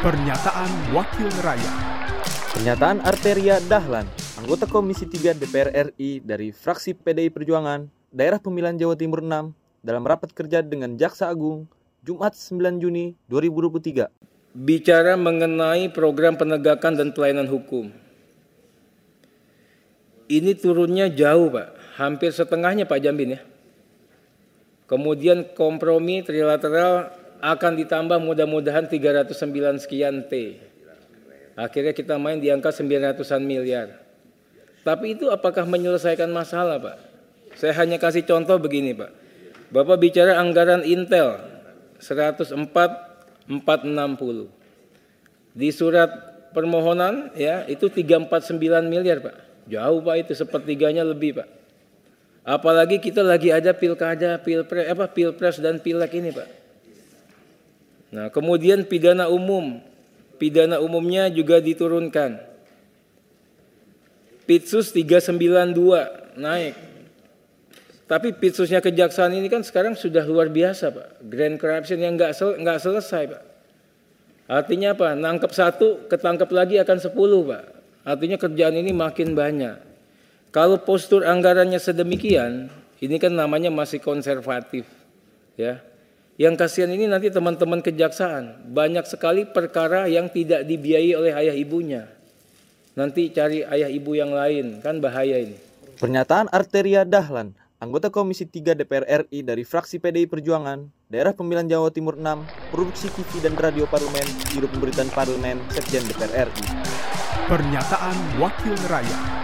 Pernyataan Wakil Rakyat Pernyataan Arteria Dahlan, anggota Komisi 3 DPR RI dari fraksi PDI Perjuangan, Daerah Pemilihan Jawa Timur 6, dalam rapat kerja dengan Jaksa Agung, Jumat 9 Juni 2023. Bicara mengenai program penegakan dan pelayanan hukum. Ini turunnya jauh Pak, hampir setengahnya Pak Jambin ya. Kemudian kompromi trilateral akan ditambah mudah-mudahan 309 sekian T. Akhirnya kita main di angka 900-an miliar. Tapi itu apakah menyelesaikan masalah Pak? Saya hanya kasih contoh begini Pak. Bapak bicara anggaran Intel 104 460. Di surat permohonan ya itu 349 miliar Pak. Jauh Pak itu sepertiganya lebih Pak. Apalagi kita lagi ada pilkada, pilpres, apa pilpres dan pilek ini Pak. Nah, kemudian pidana umum. Pidana umumnya juga diturunkan. Pitsus 392 naik. Tapi pitsusnya kejaksaan ini kan sekarang sudah luar biasa, Pak. Grand corruption yang nggak sel, selesai, Pak. Artinya apa? Nangkep satu, ketangkep lagi akan sepuluh, Pak. Artinya kerjaan ini makin banyak. Kalau postur anggarannya sedemikian, ini kan namanya masih konservatif, ya. Yang kasihan ini nanti teman-teman kejaksaan, banyak sekali perkara yang tidak dibiayai oleh ayah ibunya. Nanti cari ayah ibu yang lain, kan bahaya ini. Pernyataan Arteria Dahlan, anggota Komisi 3 DPR RI dari fraksi PDI Perjuangan, Daerah Pemilihan Jawa Timur 6, Produksi TV dan Radio Parlemen, Biro Pemberitaan Parlemen, Sekjen DPR RI. Pernyataan Wakil Rakyat